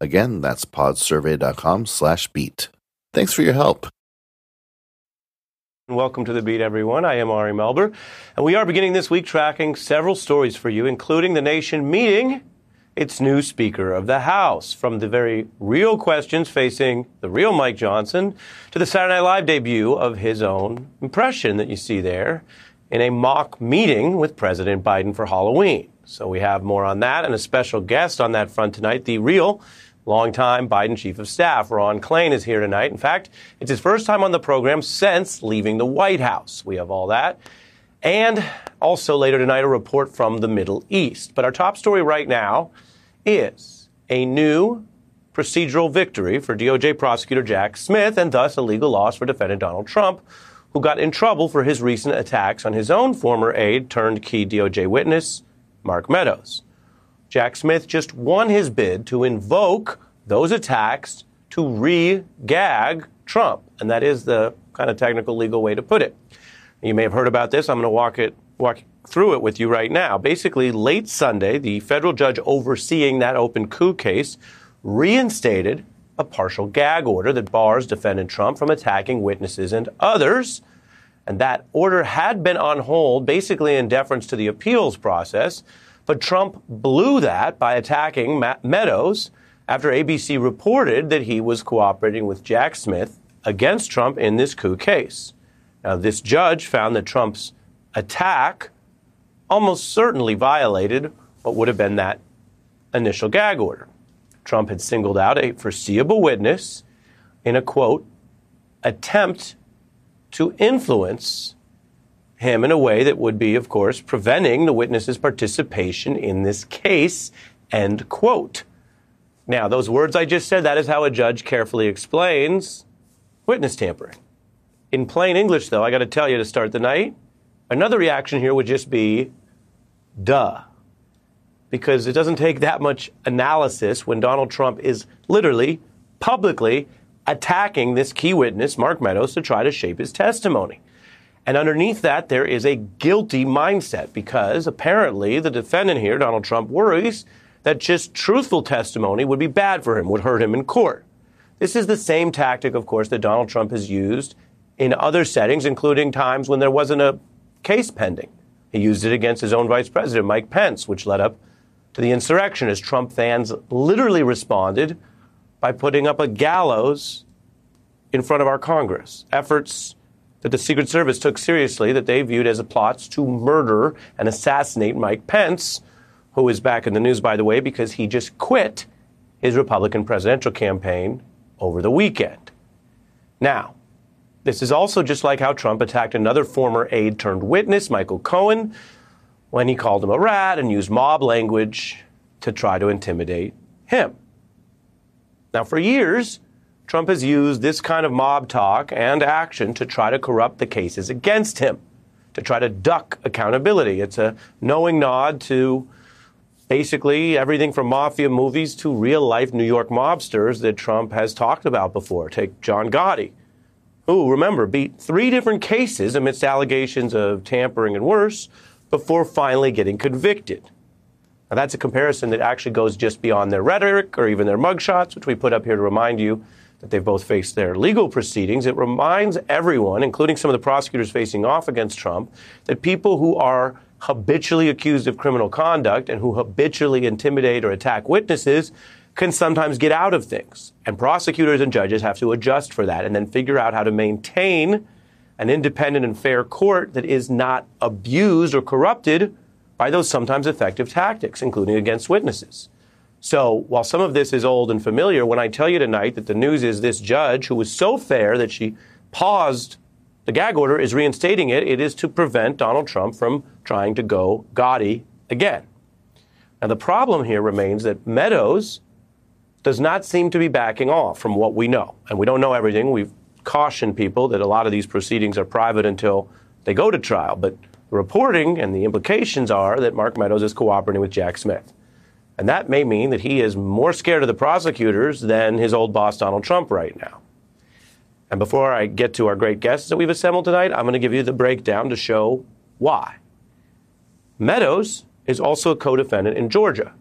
Again, that's podsurvey.com slash beat. Thanks for your help. Welcome to the beat, everyone. I am Ari Melber, and we are beginning this week tracking several stories for you, including the nation meeting its new Speaker of the House. From the very real questions facing the real Mike Johnson to the Saturday Night Live debut of his own impression that you see there in a mock meeting with President Biden for Halloween. So we have more on that and a special guest on that front tonight, the real longtime Biden Chief of Staff, Ron Klain, is here tonight. In fact, it's his first time on the program since leaving the White House. We have all that. And also later tonight, a report from the Middle East. But our top story right now is a new procedural victory for DOJ prosecutor Jack Smith and thus a legal loss for defendant Donald Trump, who got in trouble for his recent attacks on his own former aide turned key DOJ witness, Mark Meadows. Jack Smith just won his bid to invoke those attacks to re gag Trump. And that is the kind of technical legal way to put it. You may have heard about this. I'm going to walk it walk through it with you right now. Basically, late Sunday, the federal judge overseeing that open coup case reinstated a partial gag order that bars defendant Trump from attacking witnesses and others. And that order had been on hold, basically in deference to the appeals process. But Trump blew that by attacking Mark Meadows after ABC reported that he was cooperating with Jack Smith against Trump in this coup case. Now, this judge found that Trump's attack almost certainly violated what would have been that initial gag order. Trump had singled out a foreseeable witness in a quote, attempt to influence him in a way that would be, of course, preventing the witness's participation in this case, end quote. Now, those words I just said, that is how a judge carefully explains witness tampering. In plain English, though, I got to tell you to start the night, another reaction here would just be Duh. Because it doesn't take that much analysis when Donald Trump is literally publicly attacking this key witness, Mark Meadows, to try to shape his testimony. And underneath that, there is a guilty mindset because apparently the defendant here, Donald Trump, worries that just truthful testimony would be bad for him, would hurt him in court. This is the same tactic, of course, that Donald Trump has used in other settings, including times when there wasn't a case pending. He used it against his own vice president, Mike Pence, which led up to the insurrection as Trump fans literally responded by putting up a gallows in front of our Congress. Efforts that the Secret Service took seriously that they viewed as a plots to murder and assassinate Mike Pence, who is back in the news, by the way, because he just quit his Republican presidential campaign over the weekend. Now, this is also just like how Trump attacked another former aide turned witness, Michael Cohen, when he called him a rat and used mob language to try to intimidate him. Now, for years, Trump has used this kind of mob talk and action to try to corrupt the cases against him, to try to duck accountability. It's a knowing nod to basically everything from mafia movies to real life New York mobsters that Trump has talked about before. Take John Gotti who, remember, beat three different cases amidst allegations of tampering and worse before finally getting convicted. Now, that's a comparison that actually goes just beyond their rhetoric or even their mugshots, which we put up here to remind you that they've both faced their legal proceedings. It reminds everyone, including some of the prosecutors facing off against Trump, that people who are habitually accused of criminal conduct and who habitually intimidate or attack witnesses can sometimes get out of things. And prosecutors and judges have to adjust for that and then figure out how to maintain an independent and fair court that is not abused or corrupted by those sometimes effective tactics, including against witnesses. So while some of this is old and familiar, when I tell you tonight that the news is this judge who was so fair that she paused the gag order is reinstating it, it is to prevent Donald Trump from trying to go Gotti again. Now the problem here remains that Meadows does not seem to be backing off from what we know. And we don't know everything. We've cautioned people that a lot of these proceedings are private until they go to trial. But the reporting and the implications are that Mark Meadows is cooperating with Jack Smith. And that may mean that he is more scared of the prosecutors than his old boss, Donald Trump, right now. And before I get to our great guests that we've assembled tonight, I'm going to give you the breakdown to show why. Meadows is also a co defendant in Georgia,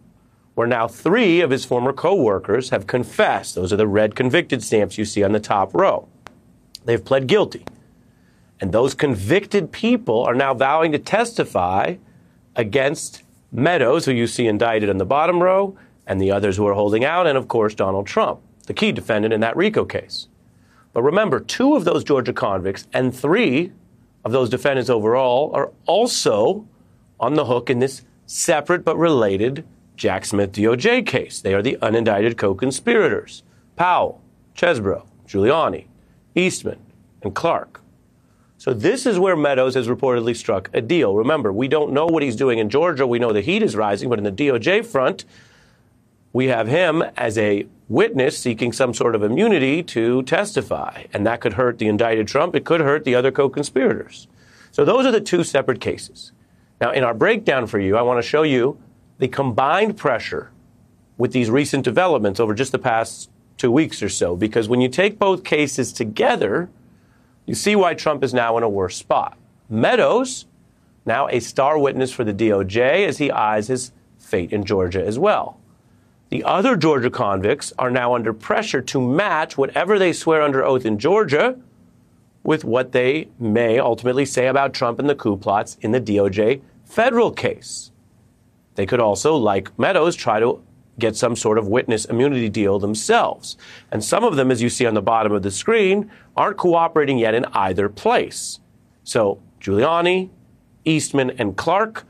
where now three of his former co workers have confessed. Those are the red convicted stamps you see on the top row. They've pled guilty. And those convicted people are now vowing to testify against Meadows, who you see indicted in the bottom row, and the others who are holding out, and of course, Donald Trump, the key defendant in that RICO case. But remember, two of those Georgia convicts and three of those defendants overall are also on the hook in this separate but related Jack Smith DOJ case. They are the unindicted co conspirators Powell, Chesebro, Giuliani, Eastman, and Clark. So this is where Meadows has reportedly struck a deal. Remember, we don't know what he's doing in Georgia. We know the heat is rising, but in the DOJ front, we have him as a witness seeking some sort of immunity to testify. And that could hurt the indicted Trump. It could hurt the other co conspirators. So those are the two separate cases. Now, in our breakdown for you, I want to show you the combined pressure with these recent developments over just the past two weeks or so. Because when you take both cases together, you see why Trump is now in a worse spot. Meadows, now a star witness for the DOJ as he eyes his fate in Georgia as well. The other Georgia convicts are now under pressure to match whatever they swear under oath in Georgia with what they may ultimately say about Trump and the coup plots in the DOJ federal case. They could also, like Meadows, try to get some sort of witness immunity deal themselves. And some of them, as you see on the bottom of the screen, aren't cooperating yet in either place. So Giuliani, Eastman, and Clark,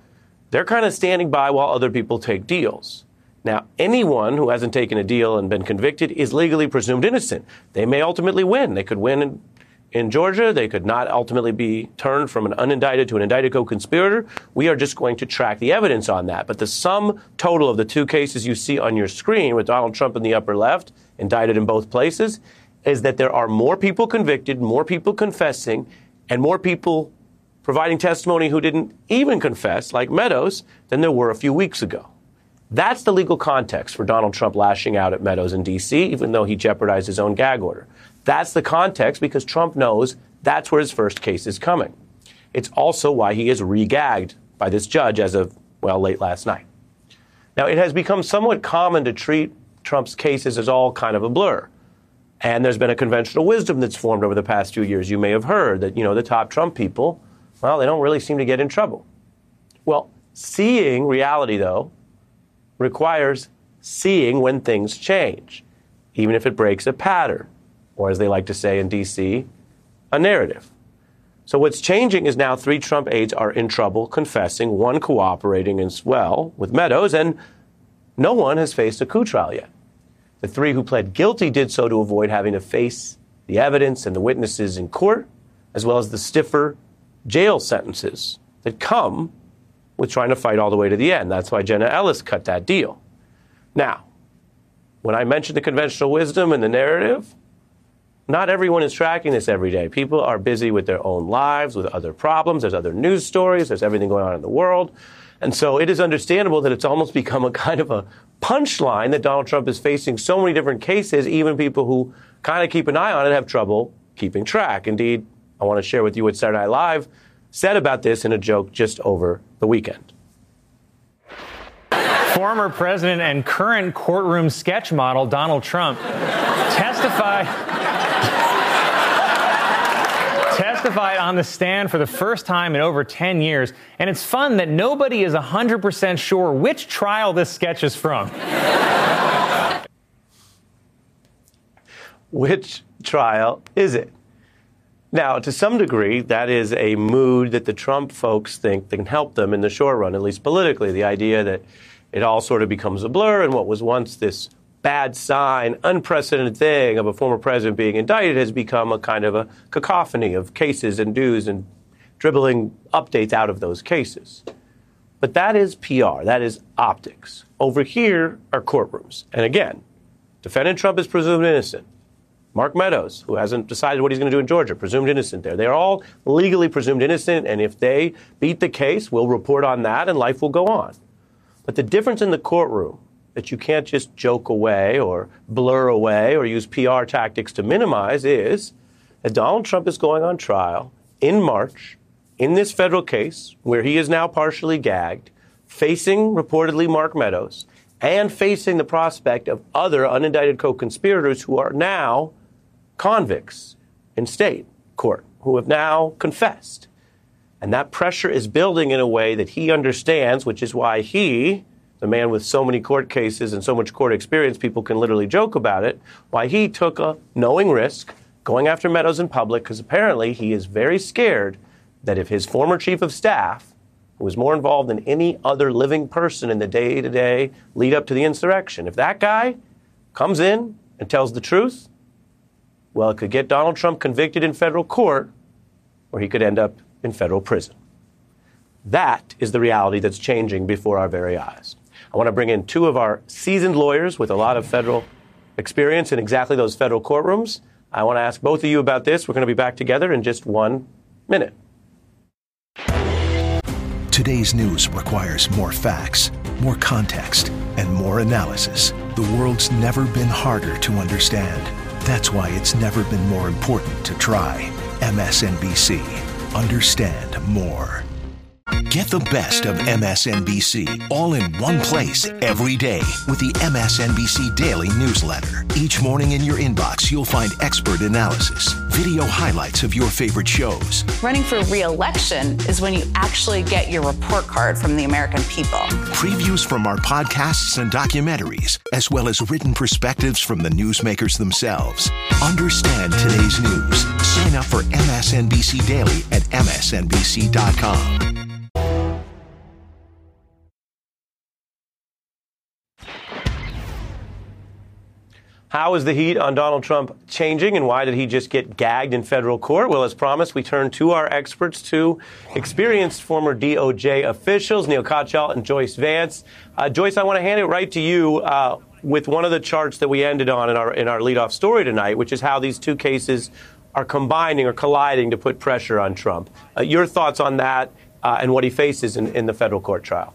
they're kind of standing by while other people take deals. Now, anyone who hasn't taken a deal and been convicted is legally presumed innocent. They may ultimately win. They could win in, in Georgia. They could not ultimately be turned from an unindicted to an indicted co conspirator. We are just going to track the evidence on that. But the sum total of the two cases you see on your screen with Donald Trump in the upper left, indicted in both places, is that there are more people convicted, more people confessing, and more people providing testimony who didn't even confess, like Meadows, than there were a few weeks ago. That's the legal context for Donald Trump lashing out at Meadows in D.C., even though he jeopardized his own gag order. That's the context because Trump knows that's where his first case is coming. It's also why he is regagged by this judge as of, well, late last night. Now, it has become somewhat common to treat Trump's cases as all kind of a blur. And there's been a conventional wisdom that's formed over the past few years. You may have heard that, you know, the top Trump people, well, they don't really seem to get in trouble. Well, seeing reality, though, requires seeing when things change, even if it breaks a pattern, or as they like to say in D.C., a narrative. So what's changing is now three Trump aides are in trouble confessing, one cooperating as well with Meadows, and no one has faced a coup trial yet. The three who pled guilty did so to avoid having to face the evidence and the witnesses in court, as well as the stiffer jail sentences that come with trying to fight all the way to the end. That's why Jenna Ellis cut that deal. Now, when I mentioned the conventional wisdom and the narrative, not everyone is tracking this every day. People are busy with their own lives, with other problems. There's other news stories. There's everything going on in the world. And so it is understandable that it's almost become a kind of a punchline that Donald Trump is facing so many different cases. Even people who kind of keep an eye on it have trouble keeping track. Indeed, I want to share with you what Saturday Night Live said about this in a joke just over the weekend. Former president and current courtroom sketch model Donald Trump testified testified on the stand for the first time in over 10 years, and it's fun that nobody is 100% sure which trial this sketch is from. which trial is it? Now, to some degree, that is a mood that the Trump folks think can help them in the short run, at least politically. The idea that it all sort of becomes a blur, and what was once this bad sign, unprecedented thing of a former president being indicted has become a kind of a cacophony of cases and dues and dribbling updates out of those cases. But that is PR, that is optics. Over here are courtrooms. And again, Defendant Trump is presumed innocent. Mark Meadows, who hasn't decided what he's going to do in Georgia, presumed innocent there. They're all legally presumed innocent, and if they beat the case, we'll report on that and life will go on. But the difference in the courtroom that you can't just joke away or blur away or use PR tactics to minimize is that Donald Trump is going on trial in March in this federal case where he is now partially gagged, facing reportedly Mark Meadows and facing the prospect of other unindicted co conspirators who are now convicts in state court, who have now confessed. And that pressure is building in a way that he understands, which is why he, the man with so many court cases and so much court experience, people can literally joke about it, why he took a knowing risk going after Meadows in public, because apparently he is very scared that if his former chief of staff, who was more involved than any other living person in the day to day lead up to the insurrection, if that guy comes in and tells the truth, well, it could get Donald Trump convicted in federal court, or he could end up in federal prison. That is the reality that's changing before our very eyes. I want to bring in two of our seasoned lawyers with a lot of federal experience in exactly those federal courtrooms. I want to ask both of you about this. We're going to be back together in just one minute. Today's news requires more facts, more context, and more analysis. The world's never been harder to understand. That's why it's never been more important to try. MSNBC. Understand more. Get the best of MSNBC all in one place every day with the MSNBC Daily Newsletter. Each morning in your inbox, you'll find expert analysis, video highlights of your favorite shows. Running for re election is when you actually get your report card from the American people. Previews from our podcasts and documentaries, as well as written perspectives from the newsmakers themselves. Understand today's news. Sign up for MSNBC Daily at MSNBC.com. How is the heat on Donald Trump changing, and why did he just get gagged in federal court? Well, as promised, we turn to our experts, two experienced former DOJ officials, Neal Katyal and Joyce Vance. Uh, Joyce, I want to hand it right to you uh, with one of the charts that we ended on in our in our leadoff story tonight, which is how these two cases are combining or colliding to put pressure on Trump. Uh, your thoughts on that uh, and what he faces in, in the federal court trial?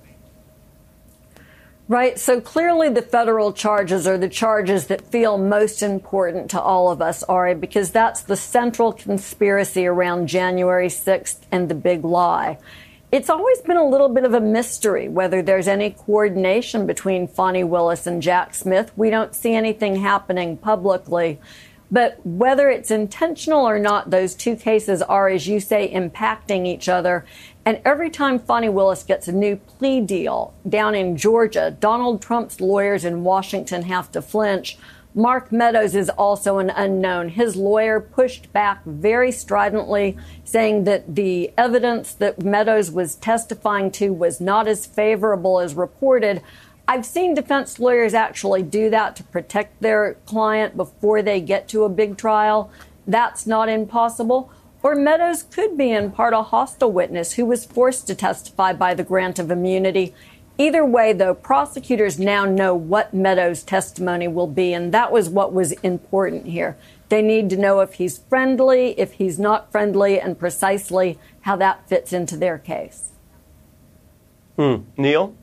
Right. So clearly the federal charges are the charges that feel most important to all of us, Ari, because that's the central conspiracy around January 6th and the big lie. It's always been a little bit of a mystery whether there's any coordination between Fani Willis and Jack Smith. We don't see anything happening publicly. But whether it's intentional or not, those two cases are, as you say, impacting each other. And every time Fani Willis gets a new plea deal down in Georgia, Donald Trump's lawyers in Washington have to flinch. Mark Meadows is also an unknown. His lawyer pushed back very stridently, saying that the evidence that Meadows was testifying to was not as favorable as reported. I've seen defense lawyers actually do that to protect their client before they get to a big trial. That's not impossible. Or Meadows could be in part a hostile witness who was forced to testify by the grant of immunity. Either way, though, prosecutors now know what Meadows' testimony will be, and that was what was important here. They need to know if he's friendly, if he's not friendly, and precisely how that fits into their case. Hmm. Neal?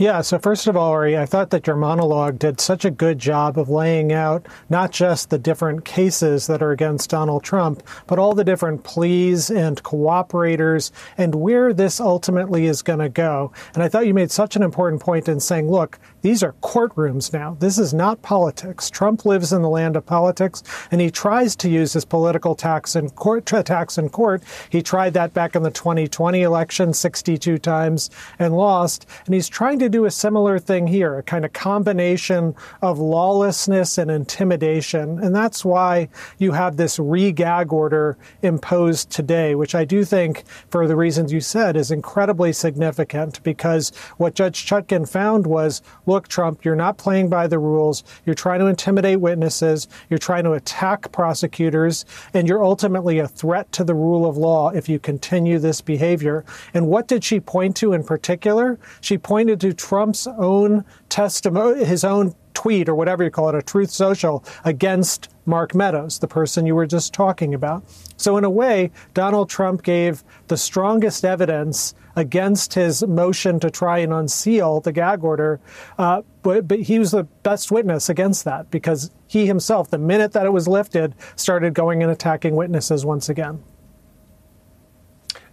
Yeah, so first of all, Ari, I thought that your monologue did such a good job of laying out not just the different cases that are against Donald Trump, but all the different pleas and cooperators and where this ultimately is going to go. And I thought you made such an important point in saying, look, these are courtrooms now. This is not politics. Trump lives in the land of politics, and he tries to use his political tax in court, attacks in court. He tried that back in the 2020 election 62 times and lost, and he's trying to do a similar thing here, a kind of combination of lawlessness and intimidation. And that's why you have this re-gag order imposed today, which I do think, for the reasons you said, is incredibly significant because what Judge Chutkan found was, look, Trump, you're not playing by the rules. You're trying to intimidate witnesses. You're trying to attack prosecutors. And you're ultimately a threat to the rule of law if you continue this behavior. And what did she point to in particular? She pointed to Trump's own testimony, his own tweet or whatever you call it, a truth social against Mark Meadows, the person you were just talking about. So, in a way, Donald Trump gave the strongest evidence against his motion to try and unseal the gag order, uh, but, but he was the best witness against that because he himself, the minute that it was lifted, started going and attacking witnesses once again.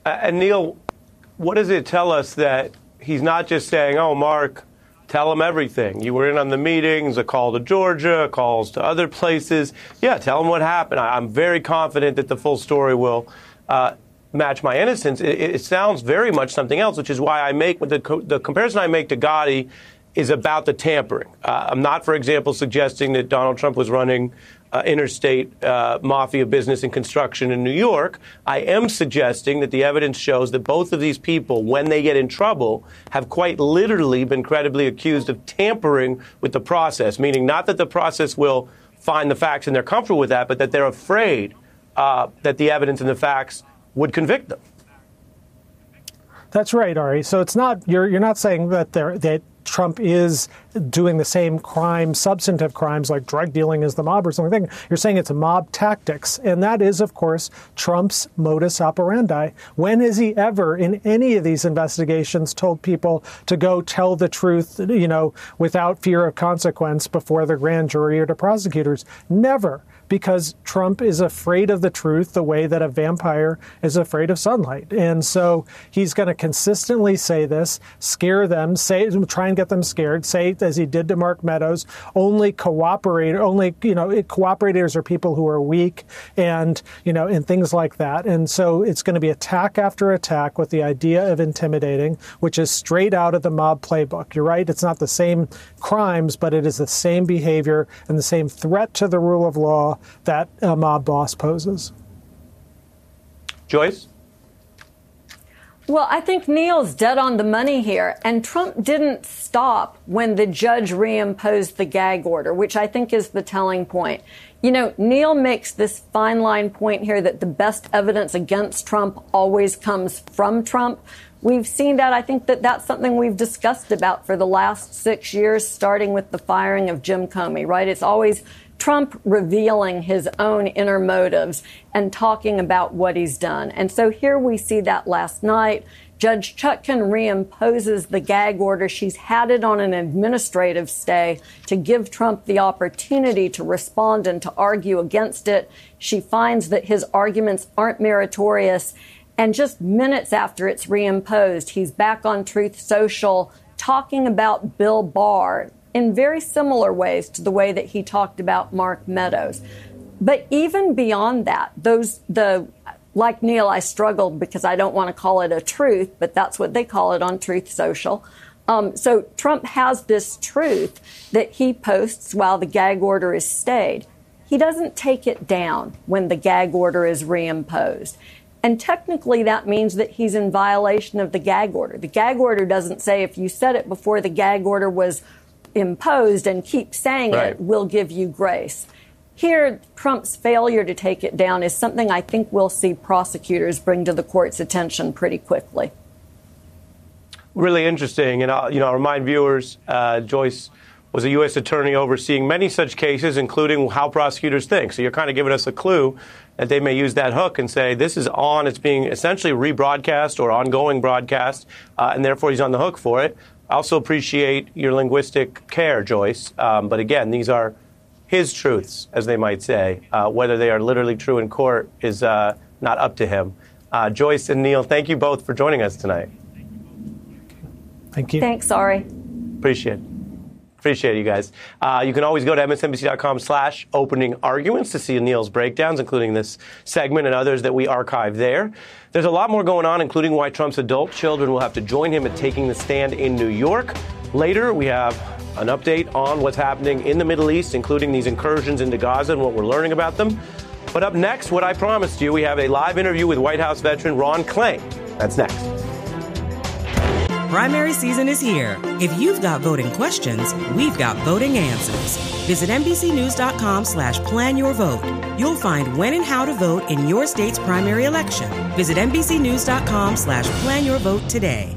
Uh, and Neal, what does it tell us that he's not just saying, oh, Mark, tell them everything. You were in on the meetings, a call to Georgia, calls to other places. Yeah, tell them what happened. I, am very confident that the full story will uh, match my innocence. It, it, sounds very much something else, which is why I make the, the comparison I make to Gotti is about the tampering. Uh, I'm not, for example, suggesting that Donald Trump was running uh, interstate uh, mafia business and construction in New York. I am suggesting that the evidence shows that both of these people, when they get in trouble, have quite literally been credibly accused of tampering with the process, meaning not that the process will find the facts and they're comfortable with that, but that they're afraid uh, that the evidence and the facts would convict them. That's right, Ari. So it's not you're you're not saying that they're that Trump is doing the same crime, substantive crimes like drug dealing as the mob or something. You're saying it's mob tactics. And that is, of course, Trump's modus operandi. When has he ever, in any of these investigations, told people to go tell the truth, you know, without fear of consequence before the grand jury or to prosecutors? Never because Trump is afraid of the truth the way that a vampire is afraid of sunlight. And so he's going to consistently say this, scare them, say, try and get them scared, say, as he did to Mark Meadows, only cooperate, only, you know, cooperators are people who are weak and, you know, and things like that. And so it's going to be attack after attack with the idea of intimidating, which is straight out of the mob playbook. You're right. It's not the same crimes, but it is the same behavior and the same threat to the rule of law that a mob boss poses. Joyce? Well, I think Neal's dead on the money here. And Trump didn't stop when the judge reimposed the gag order, which I think is the telling point. You know, Neal makes this fine line point here that the best evidence against Trump always comes from Trump. We've seen that. I think that that's something we've discussed about for the last six years, starting with the firing of Jim Comey, right? It's always Trump revealing his own inner motives and talking about what he's done. And so here we see that last night. Judge Chutkan reimposes the gag order. She's had it on an administrative stay to give Trump the opportunity to respond and to argue against it. She finds that his arguments aren't meritorious. And just minutes after it's reimposed, he's back on Truth Social talking about Bill Barr, in very similar ways to the way that he talked about Mark Meadows. But even beyond that, those, the, like Neal, I struggled because I don't want to call it a truth, but that's what they call it on Truth Social. Um, so Trump has this truth that he posts while the gag order is stayed. He doesn't take it down when the gag order is reimposed. And technically, that means that he's in violation of the gag order. The gag order doesn't say if you said it before the gag order was imposed and keep saying right. it will give you grace. Here, Trump's failure to take it down is something I think we'll see prosecutors bring to the court's attention pretty quickly. Really interesting. And, I'll, you know, I'll remind viewers uh, Joyce was a U.S. attorney overseeing many such cases, including how prosecutors think. So you're kind of giving us a clue that they may use that hook and say, this is on, it's being essentially rebroadcast or ongoing broadcast, uh, and therefore he's on the hook for it. I also appreciate your linguistic care, Joyce. Um, but again, these are his truths, as they might say. Uh, whether they are literally true in court is uh, not up to him. Uh, Joyce and Neal, thank you both for joining us tonight. Thank you. Thanks, Ari. Appreciate it. Appreciate you guys. Uh, you can always go to msnbc.com slash opening arguments to see Neal's breakdowns, including this segment and others that we archive there. There's a lot more going on, including why Trump's adult children will have to join him at taking the stand in New York. Later, we have an update on what's happening in the Middle East, including these incursions into Gaza and what we're learning about them. But up next, what I promised you, we have a live interview with White House veteran Ron Klain. That's next. Primary season is here. If you've got voting questions, we've got voting answers. Visit NBCNews.com slash plan your vote. You'll find when and how to vote in your state's primary election. Visit NBCNews.com slash plan your vote today.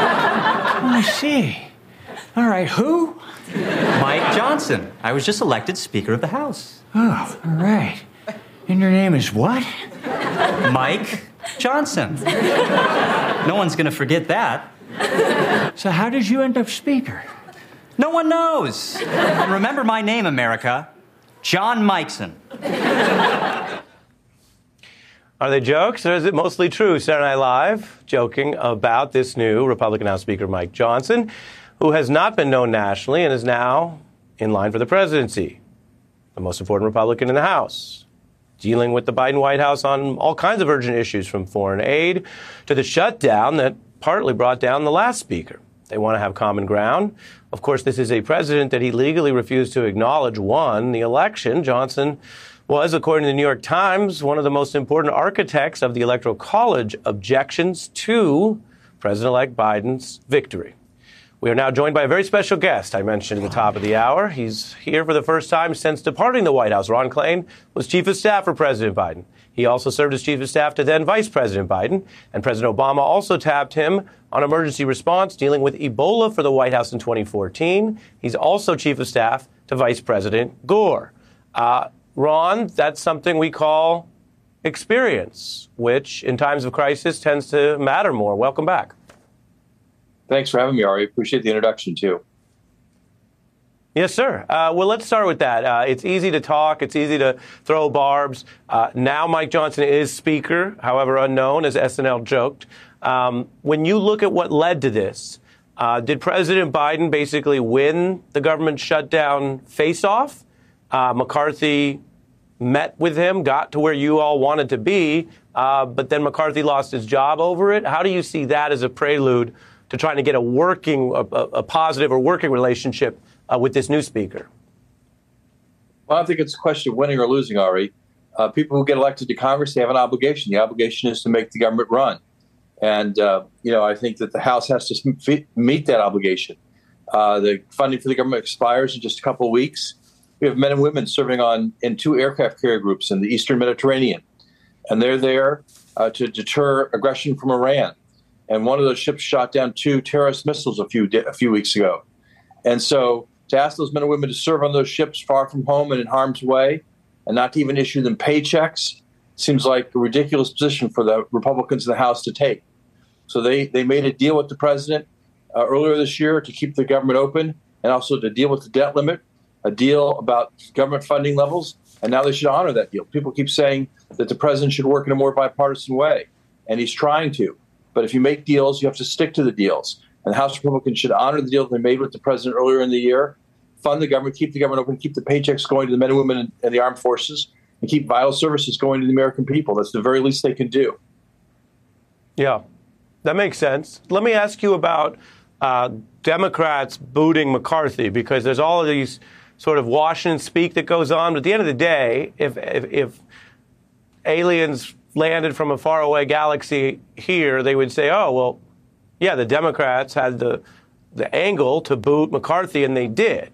Oh, I see. All right, who? Mike Johnson. I was just elected Speaker of the House. Oh, all right. And your name is what? Mike Johnson. No one's going to forget that. So, how did you end up Speaker? No one knows. Remember my name, America John Mikeson. Are they jokes or is it mostly true? Saturday Night Live joking about this new Republican House Speaker, Mike Johnson, who has not been known nationally and is now in line for the presidency, the most important Republican in the House, dealing with the Biden White House on all kinds of urgent issues from foreign aid to the shutdown that partly brought down the last speaker. They want to have common ground. Of course, this is a president that he legally refused to acknowledge won the election. Johnson was, according to the New York Times, one of the most important architects of the Electoral College objections to President elect Biden's victory. We are now joined by a very special guest I mentioned at the top of the hour. He's here for the first time since departing the White House. Ron Klain was chief of staff for President Biden. He also served as chief of staff to then Vice President Biden, and President Obama also tapped him on emergency response dealing with Ebola for the White House in 2014. He's also chief of staff to Vice President Gore. Uh, Ron, that's something we call experience, which in times of crisis tends to matter more. Welcome back. Thanks for having me, Ari. Appreciate the introduction, too. Yes, sir. Uh, well, let's start with that. Uh, it's easy to talk. It's easy to throw barbs. Uh, now, Mike Johnson is Speaker, however unknown, as SNL joked. Um, when you look at what led to this, uh, did President Biden basically win the government shutdown face-off? Uh, McCarthy met with him, got to where you all wanted to be, uh, but then McCarthy lost his job over it. How do you see that as a prelude to trying to get a working, a, a positive or working relationship uh, with this new speaker? Well, I think it's a question of winning or losing, Ari. Uh, people who get elected to Congress, they have an obligation. The obligation is to make the government run. And, uh, you know, I think that the House has to meet that obligation. Uh, the funding for the government expires in just a couple of weeks. We have men and women serving on in two aircraft carrier groups in the Eastern Mediterranean, and they're there uh, to deter aggression from Iran. And one of those ships shot down two terrorist missiles a few a few weeks ago. And so, to ask those men and women to serve on those ships far from home and in harm's way, and not to even issue them paychecks, seems like a ridiculous position for the Republicans in the House to take. So they they made a deal with the president uh, earlier this year to keep the government open and also to deal with the debt limit a deal about government funding levels, and now they should honor that deal. People keep saying that the president should work in a more bipartisan way, and he's trying to. But if you make deals, you have to stick to the deals. And the House Republicans should honor the deal they made with the president earlier in the year, fund the government, keep the government open, keep the paychecks going to the men and women in the armed forces, and keep vital services going to the American people. That's the very least they can do. Yeah, that makes sense. Let me ask you about uh, Democrats booting McCarthy because there's all of these sort of Washington speak that goes on. But at the end of the day, if, if, if aliens landed from a faraway galaxy here, they would say, oh, well, yeah, the Democrats had the, the angle to boot McCarthy, and they did.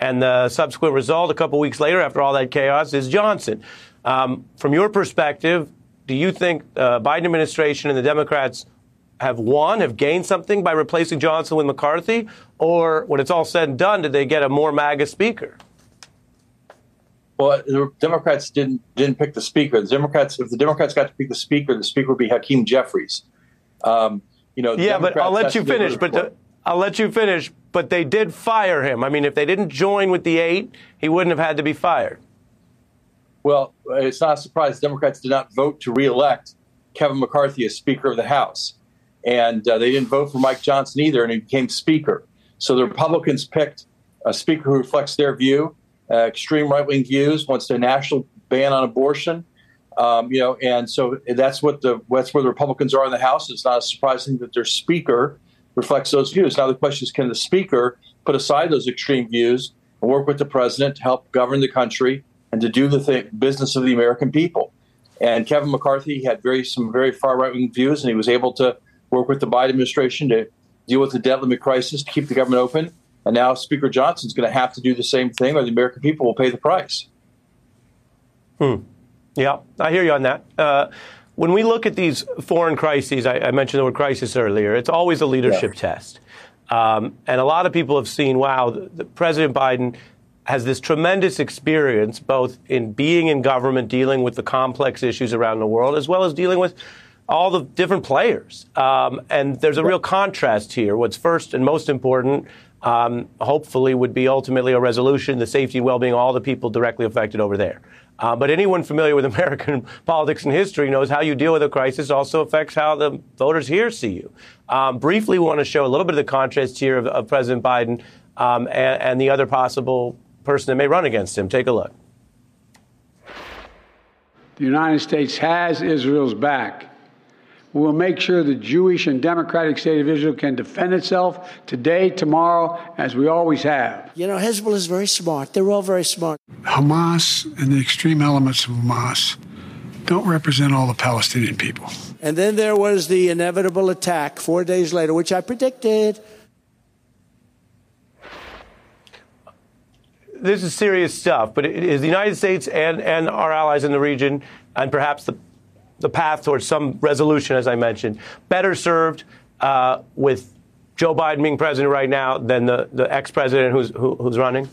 And the subsequent result a couple weeks later, after all that chaos, is Johnson. Um, from your perspective, do you think the uh, Biden administration and the Democrats have won, have gained something by replacing Johnson with McCarthy? Or when it's all said and done, did they get a more MAGA speaker? Well, the Democrats didn't didn't pick the speaker. The Democrats, if the Democrats got to pick the speaker, the speaker would be Hakeem Jeffries. Um, you know, yeah, Democrats but I'll let you finish. But the, I'll let you finish. But they did fire him. I mean, if they didn't join with the eight, he wouldn't have had to be fired. Well, it's not a surprise. Democrats did not vote to reelect Kevin McCarthy as Speaker of the House. And uh, they didn't vote for Mike Johnson either, and he became Speaker. So the Republicans picked a Speaker who reflects their view, uh, extreme right wing views, wants a national ban on abortion. Um, you know, and so that's what the that's where the Republicans are in the House. It's not surprising that their Speaker reflects those views. Now the question is, can the Speaker put aside those extreme views and work with the president to help govern the country and to do the th- business of the American people? And Kevin McCarthy had very some very far right wing views, and he was able to work with the Biden administration to deal with the debt limit crisis to keep the government open. And now Speaker Johnson's going to have to do the same thing, or the American people will pay the price. Hmm. Yeah, I hear you on that. Uh, when we look at these foreign crises, I, I, mentioned the word crisis earlier, it's always a leadership yeah. test. Um, and a lot of people have seen, wow, the, the President Biden has this tremendous experience both in being in government, dealing with the complex issues around the world, as well as dealing with all the different players. Um, and there's a real contrast here. What's first and most important, um, hopefully, would be ultimately a resolution, the safety and well being of all the people directly affected over there. Uh, but anyone familiar with American politics and history knows how you deal with a crisis also affects how the voters here see you. Um, briefly, want to show a little bit of the contrast here of, of President Biden um, and, and the other possible person that may run against him. Take a look. The United States has Israel's back. We will make sure the Jewish and democratic state of Israel can defend itself today, tomorrow, as we always have. You know, Hezbollah is very smart. They're all very smart. Hamas and the extreme elements of Hamas don't represent all the Palestinian people. And then there was the inevitable attack four days later, which I predicted. This is serious stuff, but it is the United States and, and our allies in the region, and perhaps the the path towards some resolution, as I mentioned, better served uh, with Joe Biden being president right now than the, the ex president who's, who, who's running?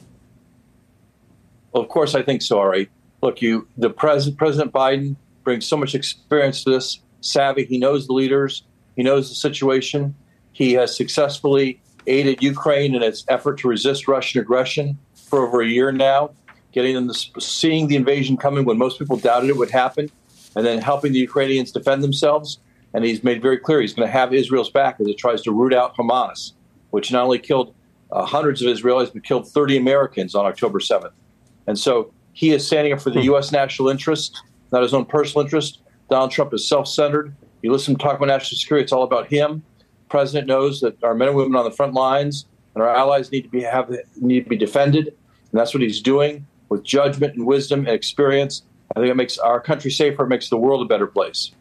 Well, of course, I think so, Ari. Look, you, the president, President Biden brings so much experience to this, savvy. He knows the leaders, he knows the situation. He has successfully aided Ukraine in its effort to resist Russian aggression for over a year now, getting them seeing the invasion coming when most people doubted it would happen and then helping the Ukrainians defend themselves. And he's made very clear he's going to have Israel's back as it tries to root out Hamas, which not only killed uh, hundreds of Israelis, but killed 30 Americans on October 7th. And so he is standing up for the hmm. U.S. national interest, not his own personal interest. Donald Trump is self centered. You listen to talk about national security, it's all about him. The president knows that our men and women on the front lines and our allies need to be have need to be defended, and that's what he's doing with judgment and wisdom and experience. I think it makes our country safer. It makes the world a better place.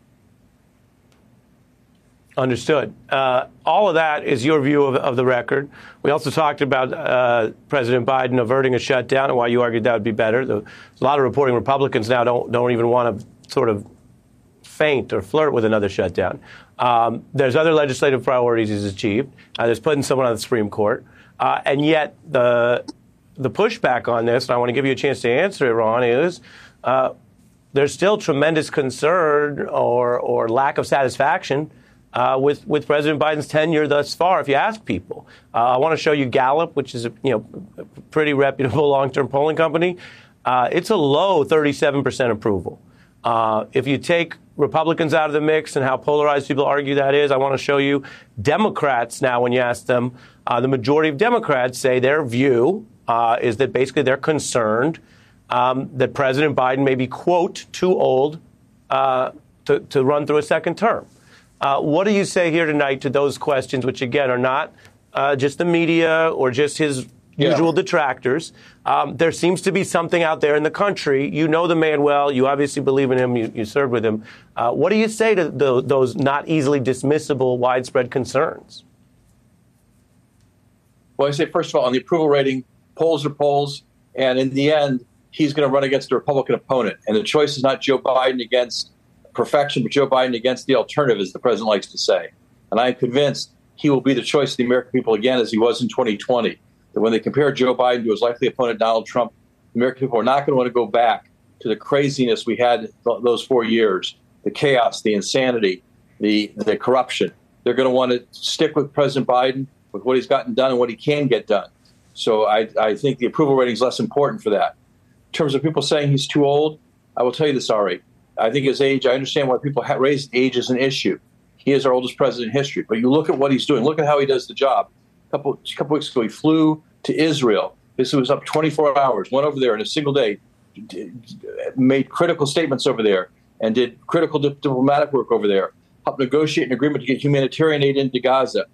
Understood. Uh, all of that is your view of, of, the record. We also talked about uh, President Biden averting a shutdown and why you argued that would be better. There's a lot of reporting Republicans now don't don't even want to sort of faint or flirt with another shutdown. Um, there's other legislative priorities he's achieved. Uh, there's putting someone on the Supreme Court, uh, and yet the the pushback on this, and I want to give you a chance to answer it, Ron, is uh, there's still tremendous concern or, or lack of satisfaction uh, with, with President Biden's tenure thus far, if you ask people. Uh, I want to show you Gallup, which is a you know, a pretty reputable long term polling company. Uh, it's a low 37% approval. Uh, if you take Republicans out of the mix and how polarized people argue that is, I want to show you Democrats now, when you ask them, uh, the majority of Democrats say their view uh, is that basically they're concerned um, that President Biden may be, quote, too old uh, to, to run through a second term. Uh, what do you say here tonight to those questions, which again are not uh, just the media or just his yeah. usual detractors? Um, there seems to be something out there in the country. You know the man well. You obviously believe in him. You, you served with him. Uh, what do you say to the, those not easily dismissible, widespread concerns? Well, I say, first of all, on the approval rating, polls are polls. And in the end, he's going to run against a Republican opponent. And the choice is not Joe Biden against perfection, but Joe Biden against the alternative, as the president likes to say. And I am convinced he will be the choice of the American people again, as he was in 2020. That when they compare Joe Biden to his likely opponent, Donald Trump, the American people are not going to want to go back to the craziness we had those four years the chaos, the insanity, the, the corruption. They're going to want to stick with President Biden, with what he's gotten done and what he can get done. So I, I think the approval rating is less important for that terms of people saying he's too old, I will tell you this, Ari. I think his age, I understand why people raise age as an issue. He is our oldest president in history. But you look at what he's doing. Look at how he does the job. A couple, couple weeks ago, he flew to Israel. This was up 24 hours, went over there in a single day, made critical statements over there, and did critical diplomatic work over there. Helped negotiate an agreement to get humanitarian aid into Gaza.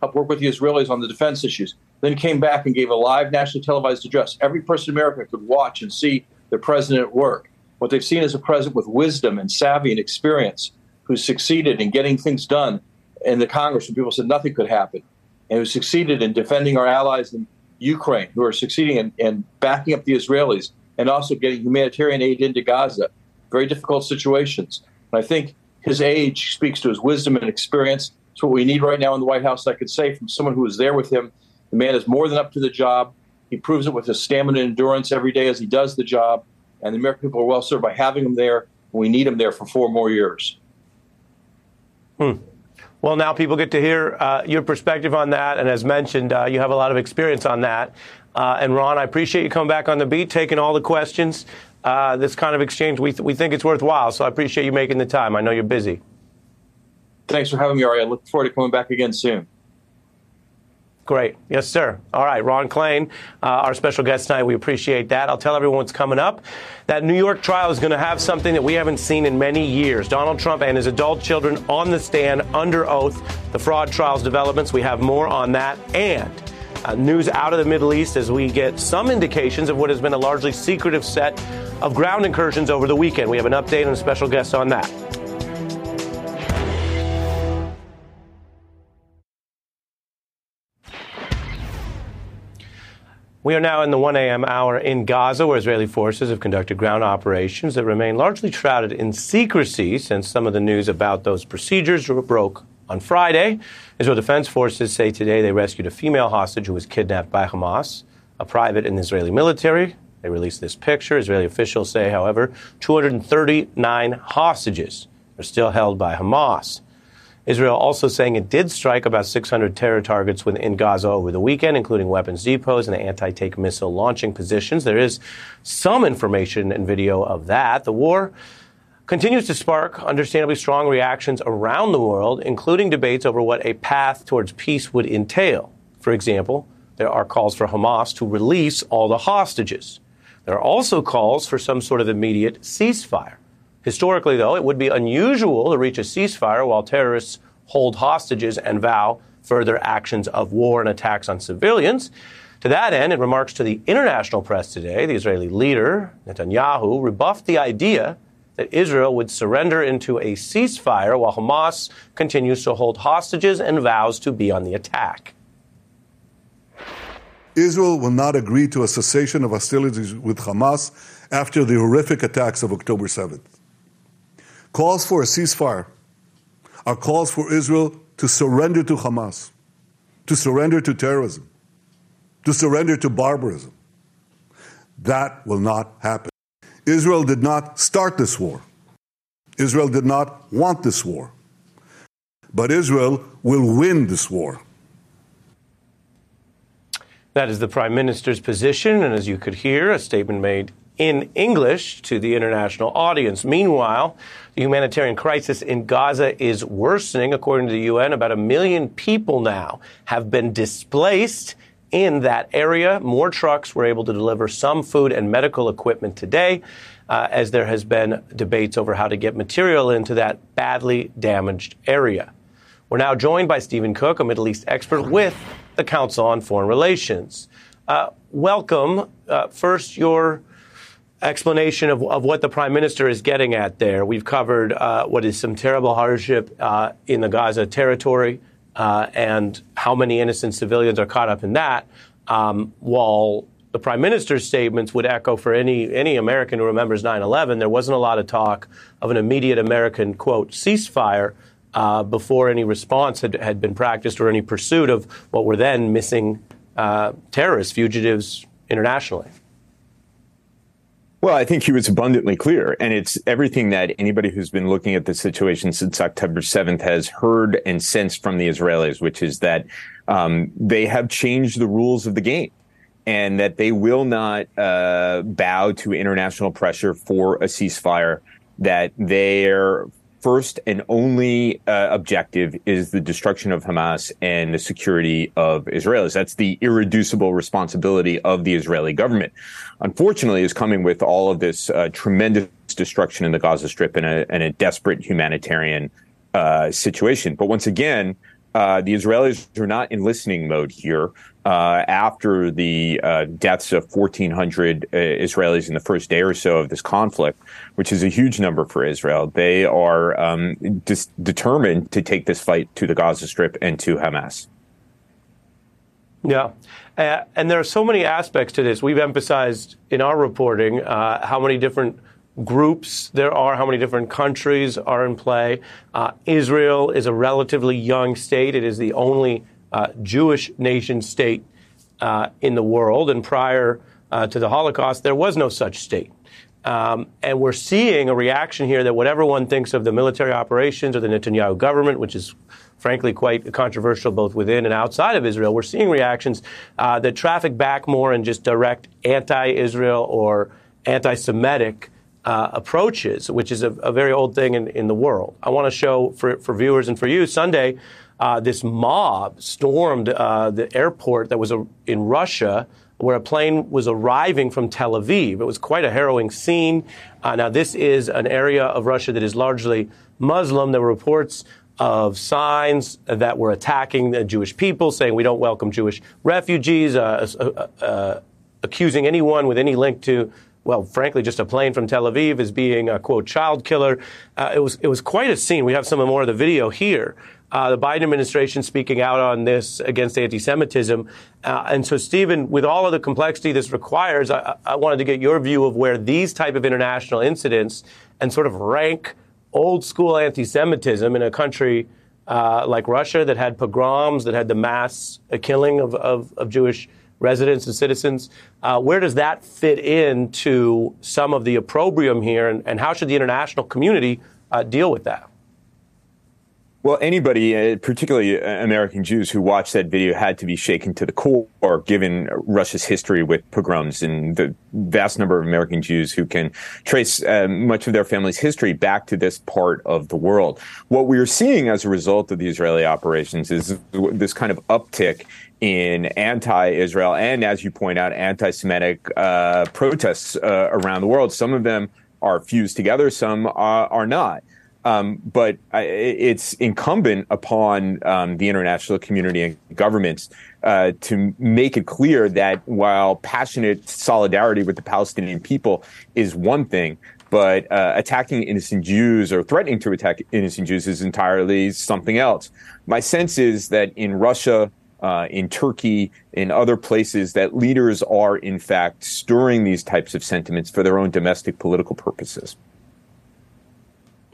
Helped work with the Israelis on the defense issues. Then came back and gave a live nationally televised address. Every person in America could watch and see the president at work. What they've seen is a president with wisdom and savvy and experience who succeeded in getting things done in the Congress when people said nothing could happen, and who succeeded in defending our allies in Ukraine, who are succeeding in, in backing up the Israelis and also getting humanitarian aid into Gaza. Very difficult situations. And I think his age speaks to his wisdom and experience. It's what we need right now in the White House. I could say from someone who was there with him, the man is more than up to the job. He proves it with his stamina and endurance every day as he does the job. And the American people are well served by having him there. We need him there for four more years. Hmm. Well, now people get to hear uh, your perspective on that. And as mentioned, uh, you have a lot of experience on that. Uh, and Ron, I appreciate you coming back on the beat, taking all the questions. Uh, this kind of exchange, we, th- we think it's worthwhile. So I appreciate you making the time. I know you're busy. Thanks for having me, Ari. I look forward to coming back again soon. Great. Yes, sir. All right. Ron Klain, uh, our special guest tonight. We appreciate that. I'll tell everyone what's coming up. That New York trial is going to have something that we haven't seen in many years. Donald Trump and his adult children on the stand under oath. The fraud trials developments. We have more on that. And uh, news out of the Middle East as we get some indications of what has been a largely secretive set of ground incursions over the weekend. We have an update and a special guest on that. We are now in the 1 a.m. hour in Gaza, where Israeli forces have conducted ground operations that remain largely shrouded in secrecy since some of the news about those procedures broke on Friday. Israel Defense Forces say today they rescued a female hostage who was kidnapped by Hamas, a private in the Israeli military. They released this picture. Israeli officials say, however, 239 hostages are still held by Hamas. Israel also saying it did strike about 600 terror targets within Gaza over the weekend, including weapons depots and anti tank missile launching positions. There is some information and video of that. The war continues to spark understandably strong reactions around the world, including debates over what a path towards peace would entail. For example, there are calls for Hamas to release all the hostages. There are also calls for some sort of immediate ceasefire. Historically, though, it would be unusual to reach a ceasefire while terrorists hold hostages and vow further actions of war and attacks on civilians. To that end, in remarks to the international press today, the Israeli leader, Netanyahu, rebuffed the idea that Israel would surrender into a ceasefire while Hamas continues to hold hostages and vows to be on the attack. Israel will not agree to a cessation of hostilities with Hamas after the horrific attacks of October 7th. Calls for a ceasefire are calls for Israel to surrender to Hamas, to surrender to terrorism, to surrender to barbarism. That will not happen. Israel did not start this war. Israel did not want this war. But Israel will win this war. That is the Prime Minister's position, and as you could hear, a statement made in English to the international audience. Meanwhile, the humanitarian crisis in Gaza is worsening. According to the UN, about a million people now have been displaced in that area. More trucks were able to deliver some food and medical equipment today, uh, as there has been debates over how to get material into that badly damaged area. We're now joined by Steven Cook, a Middle East expert with the Council on Foreign Relations. Uh, welcome. Uh, first, your explanation of, of what the prime minister is getting at there. We've covered uh, what is some terrible hardship uh, in the Gaza territory uh, and how many innocent civilians are caught up in that. Um, while the prime minister's statements would echo for any any American who remembers 9/11, there wasn't a lot of talk of an immediate American quote ceasefire. Uh, before any response had, had been practiced or any pursuit of what were then missing uh, terrorists, fugitives internationally. Well, I think he was abundantly clear. And it's everything that anybody who's been looking at the situation since October 7th has heard and sensed from the Israelis, which is that um, they have changed the rules of the game and that they will not uh, bow to international pressure for a ceasefire, that they're first and only uh, objective is the destruction of Hamas and the security of Israelis. That's the irreducible responsibility of the Israeli government. Unfortunately, is coming with all of this uh, tremendous destruction in the Gaza Strip and a, and a desperate humanitarian uh, situation. But once again, uh, the Israelis are not in listening mode here. Uh, after the uh, deaths of 1,400 uh, Israelis in the first day or so of this conflict, which is a huge number for Israel, they are um, dis- determined to take this fight to the Gaza Strip and to Hamas. Yeah. And there are so many aspects to this. We've emphasized in our reporting uh, how many different groups there are, how many different countries are in play. Uh, Israel is a relatively young state. It is the only uh, Jewish nation state uh, in the world. And prior uh, to the Holocaust, there was no such state. Um, and we're seeing a reaction here that whatever one thinks of the military operations or the Netanyahu government, which is frankly quite controversial both within and outside of Israel, we're seeing reactions uh, that traffic back more in just direct anti Israel or anti Semitic uh, approaches, which is a, a, very old thing in, in the world. I want to show for, for viewers and for you Sunday, uh, this mob stormed uh, the airport that was a, in Russia where a plane was arriving from Tel Aviv. It was quite a harrowing scene. Uh, now, this is an area of Russia that is largely Muslim. There were reports of signs that were attacking the Jewish people, saying we don't welcome Jewish refugees, uh, uh, uh, accusing anyone with any link to well, frankly, just a plane from Tel Aviv as being a quote child killer. Uh, it was it was quite a scene. We have some more of the video here. Uh, the Biden administration speaking out on this against anti-Semitism, uh, and so Steven, with all of the complexity this requires, I, I wanted to get your view of where these type of international incidents and sort of rank old school anti-Semitism in a country uh, like Russia that had pogroms, that had the mass killing of, of, of Jewish residents and citizens. Uh, where does that fit into some of the opprobrium here, and, and how should the international community uh, deal with that? Well, anybody, uh, particularly uh, American Jews who watched that video, had to be shaken to the core, given Russia's history with pogroms and the vast number of American Jews who can trace uh, much of their family's history back to this part of the world. What we are seeing as a result of the Israeli operations is this kind of uptick in anti-Israel and, as you point out, anti-Semitic uh, protests uh, around the world. Some of them are fused together, some are, are not. Um, but it's incumbent upon um, the international community and governments uh, to make it clear that while passionate solidarity with the Palestinian people is one thing, but uh, attacking innocent Jews or threatening to attack innocent Jews is entirely something else. My sense is that in Russia, uh, in Turkey, in other places, that leaders are in fact stirring these types of sentiments for their own domestic political purposes.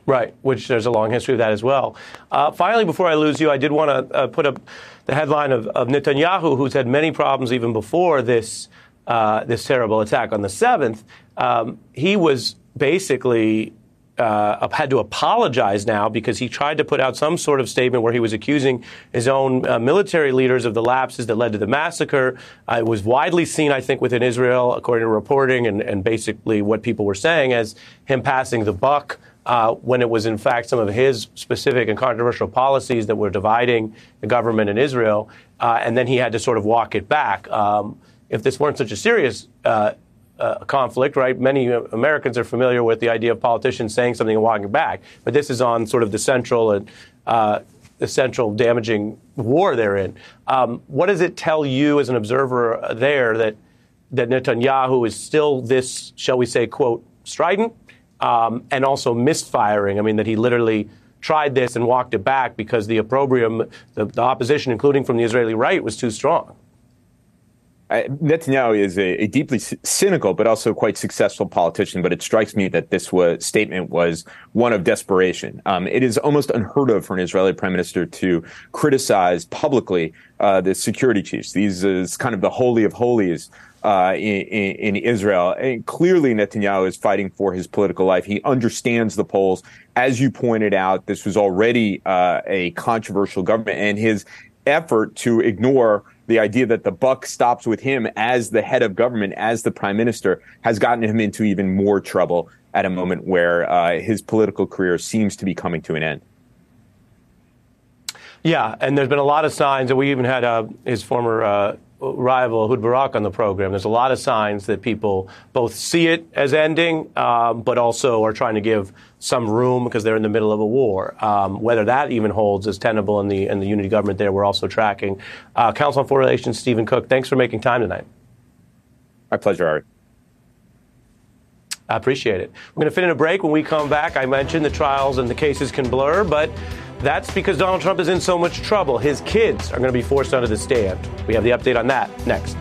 Right, which there's a long history of that as well. Uh, finally, before I lose you, I did want to uh, put up the headline of, of, Netanyahu, who's had many problems even before this uh, this terrible attack on the seventh. Um, he was basically uh, had to apologize now because he tried to put out some sort of statement where he was accusing his own uh, military leaders of the lapses that led to the massacre. Uh, it was widely seen, I think, within Israel, according to reporting and, and basically what people were saying, as him passing the buck. Uh, when it was in fact some of his specific and controversial policies that were dividing the government in Israel, uh, and then he had to sort of walk it back. Um, if this weren't such a serious uh, uh, conflict, right? Many Americans are familiar with the idea of politicians saying something and walking back, but this is on sort of the central and uh, the central damaging war they're in. Um, what does it tell you as an observer there that that Netanyahu is still this, shall we say, quote, strident, um, and also misfiring? I mean, that he literally tried this and walked it back because the opprobrium, the, the opposition, including from the Israeli right, was too strong. Netanyahu is a, a, deeply cynical but also quite successful politician. But it strikes me that this was, statement was one of desperation. Um, it is almost unheard of for an Israeli prime minister to criticize publicly uh, the security chiefs. These is kind of the holy of holies uh, in, in, Israel. And clearly, Netanyahu is fighting for his political life. He understands the polls. As you pointed out, this was already uh, a controversial government, and his effort to ignore the idea that the buck stops with him as the head of government, as the prime minister, has gotten him into even more trouble. at a moment where uh, his political career seems to be coming to an end. Yeah, and there's been a lot of signs, and we even had uh, his former uh, rival Ehud Barak on the program. There's a lot of signs that people both see it as ending, um, but also are trying to give some room because they're in the middle of a war. Um, whether that even holds is tenable in the in the unity government there, we're also tracking. Uh, Council on Foreign Relations, Steven Cook, thanks for making time tonight. My pleasure, Ari. I appreciate it. We're going to fit in a break. When we come back, I mentioned the trials and the cases can blur, but that's because Donald Trump is in so much trouble. His kids are going to be forced under the stand. We have the update on that next.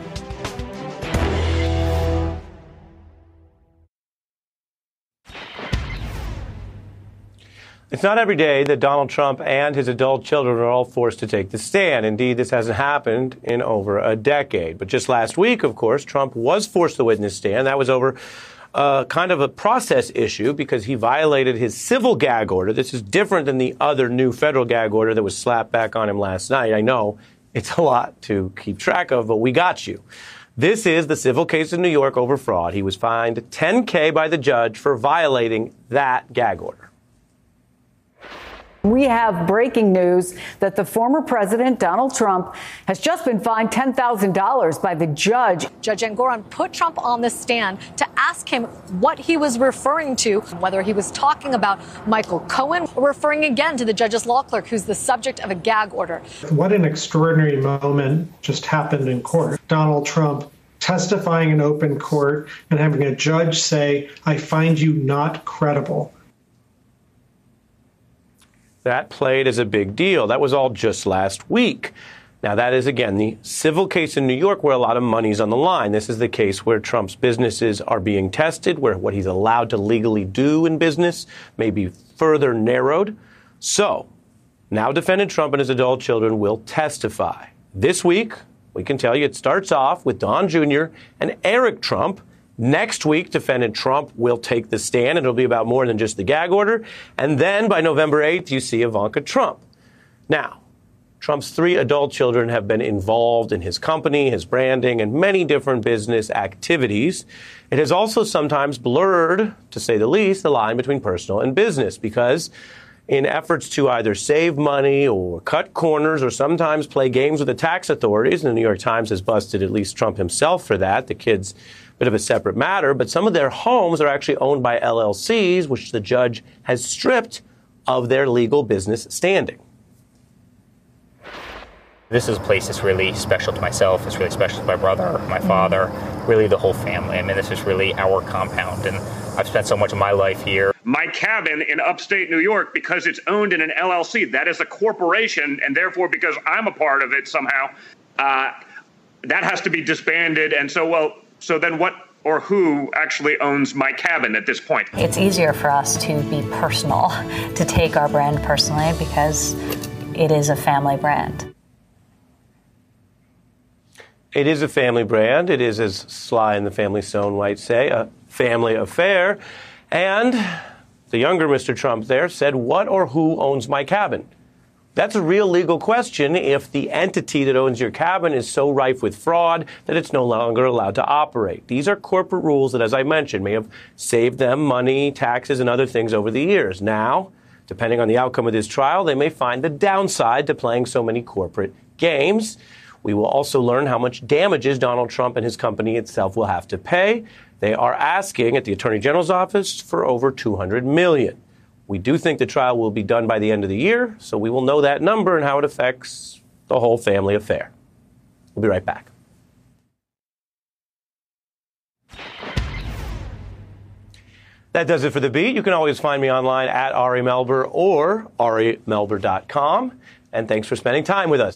It's not every day that Donald Trump and his adult children are all forced to take the stand. Indeed, this hasn't happened in over a decade. But just last week, of course, Trump was forced to witness stand. That was over uh, kind of a process issue because he violated his civil gag order. This is different than the other new federal gag order that was slapped back on him last night. I know it's a lot to keep track of, but we got you. This is the civil case in New York over fraud. He was fined 10K by the judge for violating that gag order. We have breaking news that the former president, Donald Trump, has just been fined $10,000 by the judge. Judge Engoron put Trump on the stand to ask him what he was referring to, whether he was talking about Michael Cohen, or referring again to the judge's law clerk, who's the subject of a gag order. What an extraordinary moment just happened in court. Donald Trump testifying in open court and having a judge say, I find you not credible. That played as a big deal. That was all just last week. Now, that is again the civil case in New York where a lot of money's on the line. This is the case where Trump's businesses are being tested, where what he's allowed to legally do in business may be further narrowed. So, now defendant Trump and his adult children will testify. This week, we can tell you it starts off with Don Jr. and Eric Trump Next week, defendant Trump will take the stand, and it'll be about more than just the gag order. And then by November 8th, you see Ivanka Trump. Now, Trump's three adult children have been involved in his company, his branding, and many different business activities. It has also sometimes blurred, to say the least, the line between personal and business because in efforts to either save money or cut corners or sometimes play games with the tax authorities, and the New York Times has busted at least Trump himself for that. The kids bit of a separate matter, but some of their homes are actually owned by LLCs, which the judge has stripped of their legal business standing. This is a place that's really special to myself. It's really special to my brother, my father, really the whole family. I mean, this is really our compound, and I've spent so much of my life here. My cabin in upstate New York, because it's owned in an LLC, that is a corporation, and therefore, because I'm a part of it somehow, uh, that has to be disbanded. And so, well, so then what or who actually owns my cabin at this point? It's easier for us to be personal, to take our brand personally because it is a family brand. It is a family brand. It is, as Sly and the Family Stone might say, a family affair. And the younger Mr. Trump there said, What or who owns my cabin? That's a real legal question if the entity that owns your cabin is so rife with fraud that it's no longer allowed to operate. These are corporate rules that, as I mentioned, may have saved them money, taxes, and other things over the years. Now, depending on the outcome of this trial, they may find the downside to playing so many corporate games. We will also learn how much damages Donald Trump and his company itself will have to pay. They are asking at the Attorney General's office for over 200 million. We do think the trial will be done by the end of the year, so we will know that number and how it affects the whole family affair. We'll be right back. That does it for the beat. You can always find me online at Ari Melber or arimelber.com. And thanks for spending time with us.